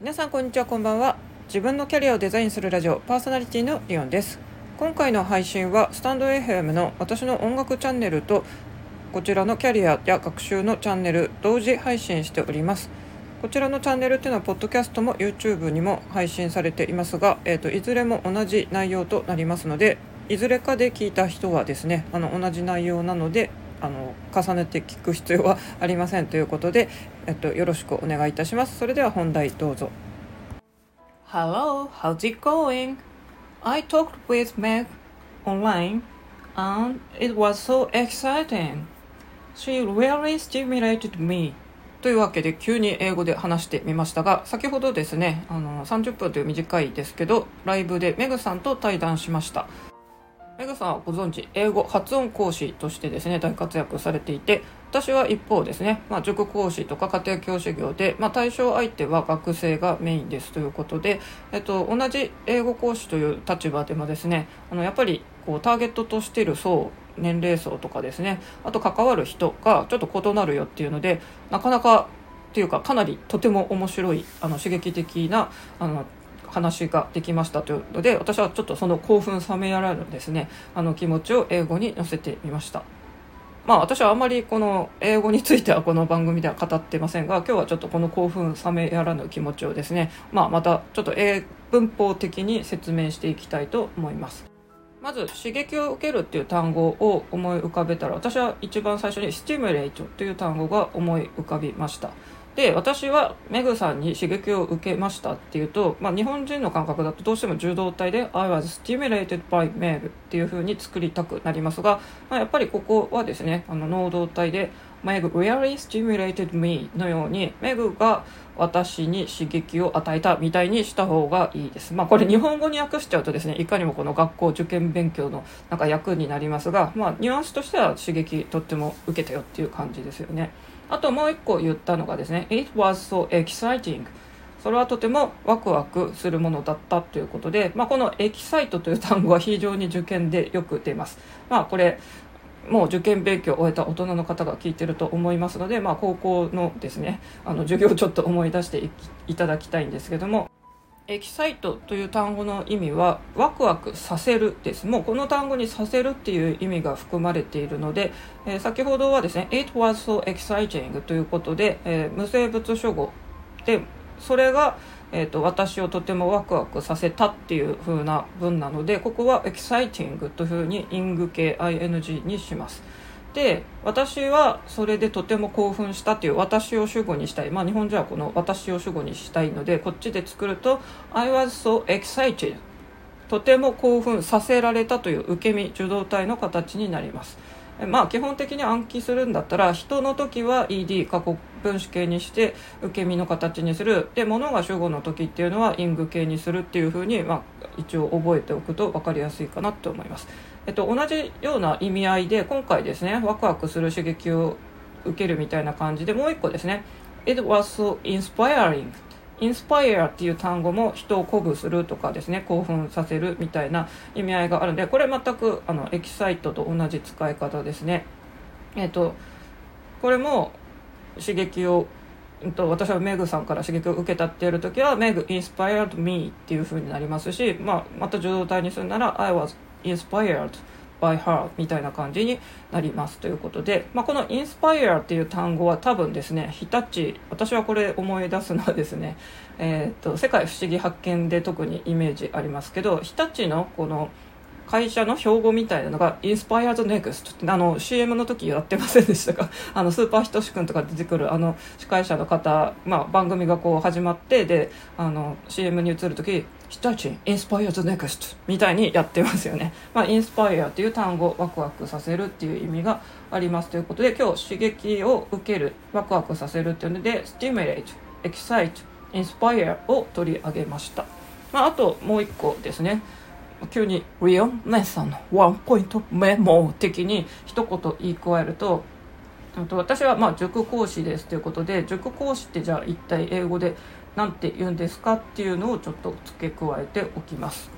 皆さんこんにちはこんばんは。自分のキャリアをデザインするラジオパーソナリティのリオンです。今回の配信はスタンド FM の私の音楽チャンネルとこちらのキャリアや学習のチャンネル同時配信しております。こちらのチャンネルっていうのはポッドキャストも YouTube にも配信されていますが、えーと、いずれも同じ内容となりますのでいずれかで聞いた人はですねあの同じ内容なのであの重ねて聞く必要はありませんということで、えっと、よろしくお願いいたしますそれでは本題どうぞ Hello, how's it going? I talked with Meg online and it was so exciting. She really stimulated me. というわけで急に英語で話してみましたが先ほどですねあの30分という短いですけどライブでメグさんと対談しましたメグさんはご存知英語発音講師としてですね大活躍されていて私は一方ですね、まあ、塾講師とか家庭教師業で、まあ、対象相手は学生がメインですということで、えっと、同じ英語講師という立場でもですねあのやっぱりこうターゲットとしている層年齢層とかですねあと関わる人がちょっと異なるよっていうのでなかなかっていうかかなりとても面白いあの刺激的なあの話ができましたというので私はちょっとその興奮冷めやらぬですねあの気持ちを英語に載せてみました。まあ私はあまりこの英語についてはこの番組では語ってませんが今日はちょっとこの興奮冷めやらぬ気持ちをですね、まあ、またちょっと英文法的に説明していきたいと思います。まず刺激を受けるっていう単語を思い浮かべたら私は一番最初にスティムレイトという単語が思い浮かびました。で私はメグさんに刺激を受けましたっていうと、まあ、日本人の感覚だとどうしても柔道体で「I was stimulated by Meg」っていう風に作りたくなりますが、まあ、やっぱりここはですねあの能動体で「Meg really stimulated me」のようにメグが私に刺激を与えたみたいにした方がいいです。まあこれ日本語に訳しちゃうとですねいかにもこの学校受験勉強のなんか役になりますが、まあ、ニュアンスとしては刺激とっても受けたよっていう感じですよね。あともう一個言ったのがですね It was so exciting それはとてもワクワクするものだったということで、まあ、このエキサイトという単語は非常に受験でよく出ます。まあ、これもう受験勉強を終えた大人の方が聞いてると思いますので、まあ、高校のですねあの授業をちょっと思い出していただきたいんですけどもエキサイトという単語の意味はワクワクさせるですもうこの単語にさせるっていう意味が含まれているので、えー、先ほどはですね It was so exciting ということで、えー、無生物主語でそれが、えーと、私をとてもワクワクさせたっていう風な文なのでここは exciting というふうにイング系 ing にします。で私はそれでとても興奮したという私を主語にしたい、まあ、日本人はこの私を主語にしたいのでこっちで作ると「I was so excited」とても興奮させられたという受け身受動体の形になります。まあ基本的に暗記するんだったら人の時は ED 過去分子形にして受け身の形にする。で物が主語の時っていうのはイング形にするっていうふうに、まあ、一応覚えておくと分かりやすいかなと思います、えっと、同じような意味合いで今回ですねワクワクする刺激を受けるみたいな感じでもう一個ですね It was so inspiring. インスパイアっていう単語も人を鼓舞するとかですね興奮させるみたいな意味合いがあるのでこれ全くあのエキサイトと同じ使い方ですね。えっ、とこれも刺激をと私はメグさんから刺激を受けたってやるときはメグ inspired me っていう風になりますし、まあ、また受動体にするなら I was inspired by her みたいな感じになりますということで、まあ、この inspire っていう単語は多分ですね日立私はこれ思い出すのはですね、えーっ、と世界不思議発見で特にイメージありますけど日立のこの「会社の標語みたいなのが、インスパイアーズネクストってあの CM の時やってませんでしたか？あのスーパーひとしくんとか出てくるあの司会者の方、まあ、番組がこう始まってであの CM に移る時日立 Inspire the Next みたいにやってますよね、まあ、 inspire っていう単語ワクワクさせるっていう意味がありますということで今日刺激を受けるワクワクさせるっていうので stimulate excite inspire を取り上げました、まあ、あともう一個ですね。急に「リオン姉さんのワンポイントメモ」的に一言言い加えると私はまあ塾講師ですということで塾講師ってじゃあ一体英語で何て言うんですかっていうのをちょっと付け加えておきます。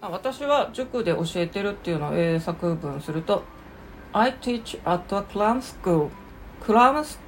私は塾で教えてるっていうのを英作文すると I teach at a clown school クラウンス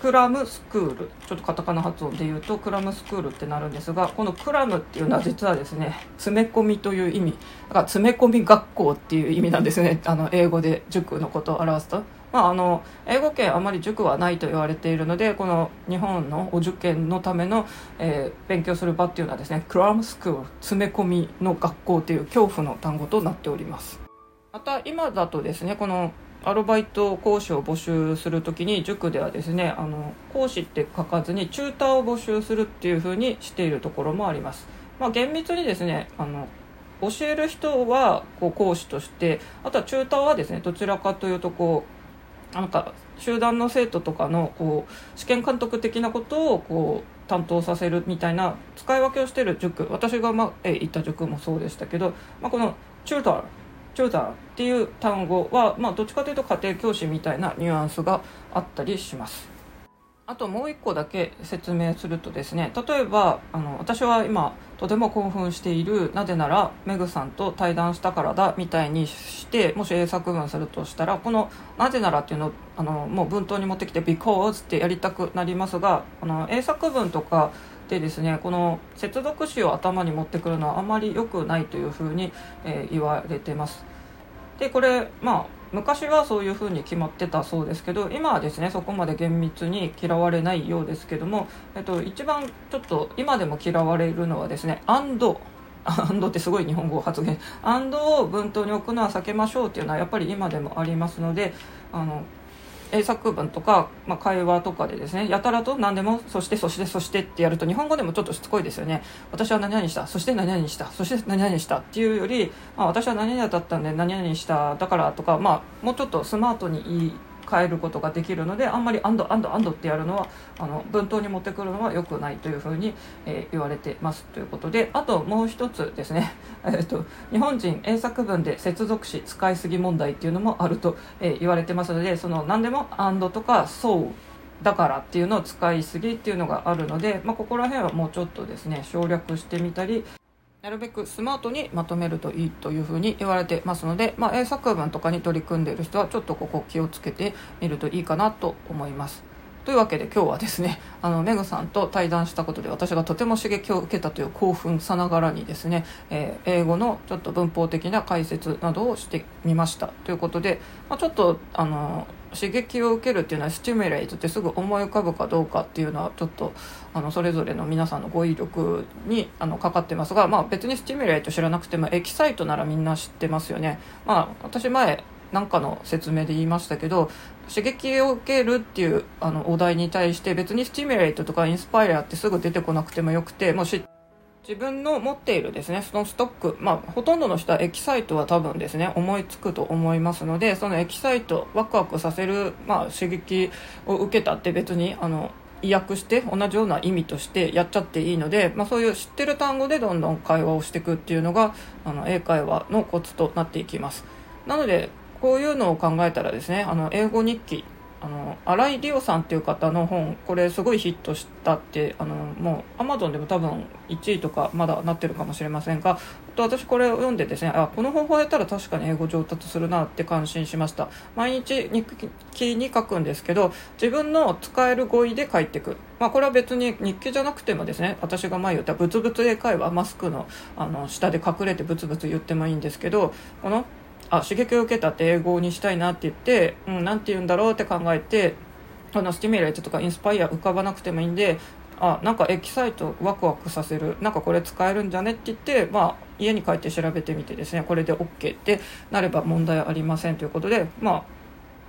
クラムスクール。ちょっとカタカナ発音で言うとクラムスクールってなるんですがこのクラムっていうのは実はですね詰め込みという意味。だから詰め込み学校っていう意味なんですね。あの英語で塾のことを表すと。まあ、あの英語圏あまり塾はないと言われているのでこの日本のお受験のための、えー、勉強する場っていうのはですねクラムスクール詰め込みの学校という恐怖の単語となっております。また今だとですねこのアルバイト講師を募集する時に塾ではですねあの講師って書かずにチューターを募集するっていうふうにしているところもあります、まあ、厳密にですねあの教える人はこう講師としてあとはチューターはですねどちらかというとこうなんか集団の生徒とかのこう試験監督的なことをこう担当させるみたいな使い分けをしている塾。私がまあ行った塾もそうでしたけど、まあ、このチューターチューターっていう単語は、まあ、どっちかというと家庭教師みたいなニュアンスがあったりします。あともう一個だけ説明するとですね例えばあの私は今とても興奮しているなぜならメグさんと対談したからだみたいにしてもし英作文するとしたらこの「なぜなら」っていうのをあのもう文頭に持ってきて「because」ってやりたくなりますがあの英作文とかでですねこの接続詞を頭に持ってくるのはあまり良くないというふうに、えー、言われてます。でこれまあ昔はそういうふうに決まってたそうですけど今はですねそこまで厳密に嫌われないようですけども、えっと、一番ちょっと今でも嫌われるのはですね「アンド」アンドってすごい日本語発言「アンド」を文頭に置くのは避けましょうっていうのはやっぱり今でもありますのであの英作文とか、まあ、会話とかでですねやたらと何でもそしてそしてそしてってやると日本語でもちょっとしつこいですよね。私は何々したそして何々したそして何々したっていうより、まあ、私は何々だったんで何々しただからとか、まあ、もうちょっとスマートに言い変えることができるのであんまり「アンドアンドアンド」ってやるのはあの文頭に持ってくるのは良くないというふうに、えー、言われてますということであともう一つですね、えーと、日本人英作文で接続詞使いすぎ問題っていうのもあると、えー、言われてますのでその何でも「アンド」とか「そう」だからっていうのを使いすぎっていうのがあるので、まあ、ここら辺はもうちょっとですね省略してみたりなるべくスマートにまとめるといいというふうに言われてますので、まあ、作文とかに取り組んでいる人はちょっとここ気をつけてみるといいかなと思います。というわけで今日はですねあのメグさんと対談したことで私がとても刺激を受けたという興奮さながらにですね、えー、英語のちょっと文法的な解説などをしてみましたということで、まあ、ちょっとあの刺激を受けるっていうのはスチュメレイトってすぐ思い浮かぶかどうかっていうのはちょっとあのそれぞれの皆さんの語彙力にあのかかってますが、まあ、別に stimulate 知らなくても excite ならみんな知ってますよね。まあ、私前なんかの説明で言いましたけど刺激を受けるっていうあのお題に対して別に stimulate とか inspire ってすぐ出てこなくてもよくてもう知って自分の持っているですねそのストックまあほとんどの人は excite は多分ですね思いつくと思いますのでその excite ワクワクさせる、まあ、刺激を受けたって別にあの意訳して同じような意味としてやっちゃっていいので、まあ、そういう知ってる単語でどんどん会話をしていくっていうのがあの英会話のコツとなっていきます。なのでこういうのを考えたらですねあの英語日記あの新井理央さんっていう方の本これすごいヒットしたってあのもうアマゾンでも多分1位とかまだなってるかもしれませんがと私これを読んでですねあこの方法やったら確かに英語上達するなって感心しました。毎日日記に書くんですけど自分の使える語彙で書いていく。まあ、これは別に日記じゃなくてもですね私が前言ったブツブツ英会話マスクのあの下で隠れてブツブツ言ってもいいんですけどこのあ刺激を受けたって英語にしたいなって言って、うん、なて言うんだろうって考えてあのスティミュレートとかインスパイア浮かばなくてもいいんであなんかエキサイトワクワクさせる。なんかこれ使えるんじゃねって言って、まあ、家に帰って調べてみてですね。これで OK ってなれば問題ありませんということでまあ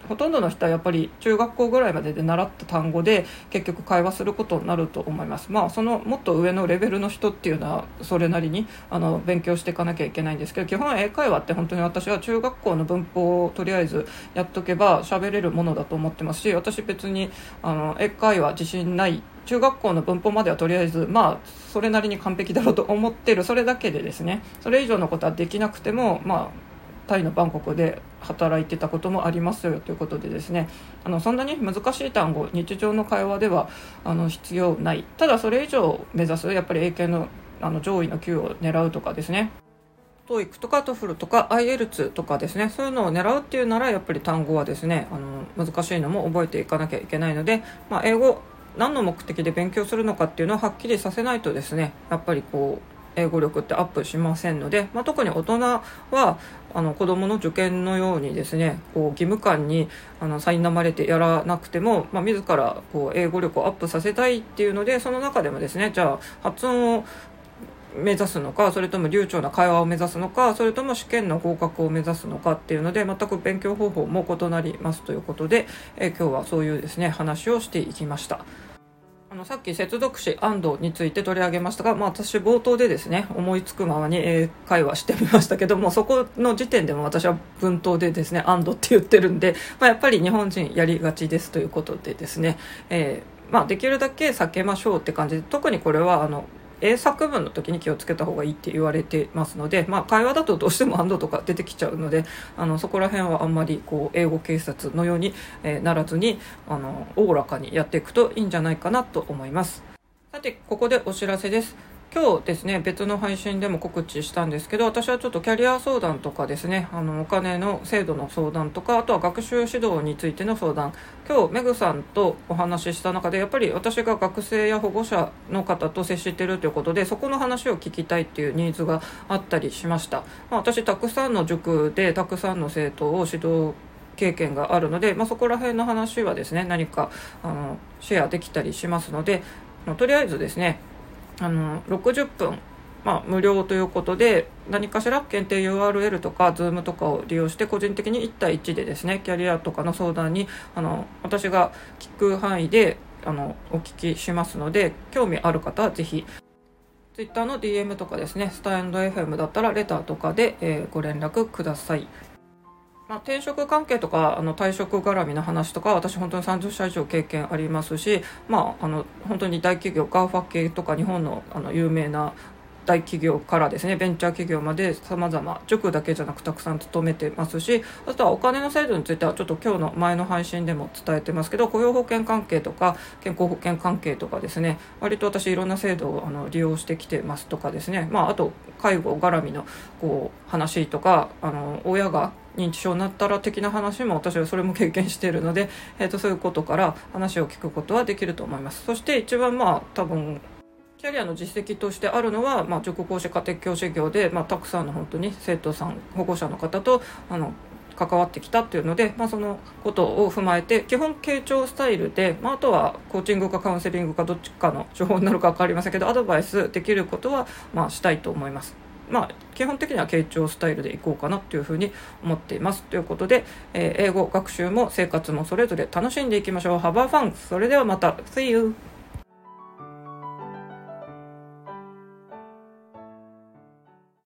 ほとんどの人はやっぱり中学校ぐらいまでで習った単語で結局会話することになると思います。まあそのもっと上のレベルの人っていうのはそれなりにあの勉強していかなきゃいけないんですけど基本英会話って本当に私は中学校の文法をとりあえずやっとけば喋れるものだと思ってますし私別にあの英会話自信ない中学校の文法まではとりあえずまあそれなりに完璧だろうと思ってるそれだけでですねそれ以上のことはできなくてもまあタイのバンコクで働いてたこともありますよということでですねあのそんなに難しい単語日常の会話ではあの必要ない。ただそれ以上目指すやっぱり英検のあの上位の級を狙うとかですね。TOEIC とか TOEFL とか IELTS とかですね。そういうのを狙うっていうならやっぱり単語はですねあの難しいのも覚えていかなきゃいけないので、まあ、英語何の目的で勉強するのかっていうのをはっきりさせないとですねやっぱりこう英語力ってアップしませんので、まあ、特に大人はあの子どもの受験のようにですねこう義務感にあの苛まれてやらなくても、まあ、自らこう英語力をアップさせたいっていうのでその中でもですねじゃあ発音を目指すのかそれとも流暢な会話を目指すのかそれとも試験の合格を目指すのかっていうので全く勉強方法も異なりますということで、え今日はそういうですね話をしていきました。のさっき接続詞安藤について取り上げましたが、まあ、私冒頭でですね思いつくままに英会話してみましたけどもそこの時点でも私は文頭でですね安藤って言ってるんで、まあ、やっぱり日本人やりがちですということでですね、えーまあ、できるだけ避けましょうって感じで特にこれはあの英作文の時に気をつけた方がいいって言われてますので、まあ、会話だとどうしても「アンド」とか出てきちゃうのであのそこら辺はあんまりこう英語警察のように、え、ならずにあのおおらかにやっていくといいんじゃないかなと思います。さてここでお知らせです今日ですね別の配信でも告知したんですけど私はちょっとキャリア相談とかですねあのお金の制度の相談とかあとは学習指導についての相談。今日メグさんとお話しした中でやっぱり私が学生や保護者の方と接してるということでそこの話を聞きたいっていうニーズがあったりしました、まあ、私たくさんの塾でたくさんの生徒を指導経験があるので、まあ、そこら辺の話はですね何かあのシェアできたりしますので、とりあえずですねあの60分まあ、無料ということで何かしら検定 URL とか Zoom とかを利用して個人的に1対1でですねキャリアとかの相談にあの私が聞く範囲であのお聞きしますので興味ある方はぜひ Twitter の DM とかですねスタンド FM だったらレターとかで、えー、ご連絡ください。まあ、転職関係とかあの退職絡みの話とか私本当に30社以上経験ありますし、まあ、あの本当に大企業 GAFA 系とか日本のあの有名な大企業からですねベンチャー企業まで様々塾だけじゃなくたくさん勤めてますしあとはお金の制度についてはちょっと今日の前の配信でも伝えてますけど雇用保険関係とか健康保険関係とかですね割と私いろんな制度をあの利用してきてますとかですね、まあ、あと介護絡みのこう話とかあの親が認知症になったら的な話も私はそれも経験しているので、えー、とそういうことから話を聞くことはできると思いますそして一番まあ多分キャリアの実績としてあるのは、まあ、塾講師家庭教師業で、まあ、たくさんの本当に生徒さん保護者の方とあの関わってきたっていうので、まあ、そのことを踏まえて基本傾聴スタイルで、まあ、あとはコーチングかカウンセリングかどっちかの情報になるか分かりませんけどアドバイスできることは、まあ、したいと思います。まあ、基本的には傾聴スタイルでいこうかなというふうに思っています。ということで、えー、英語学習も生活もそれぞれ楽しんでいきましょう。ハバーファンそれではまた。See you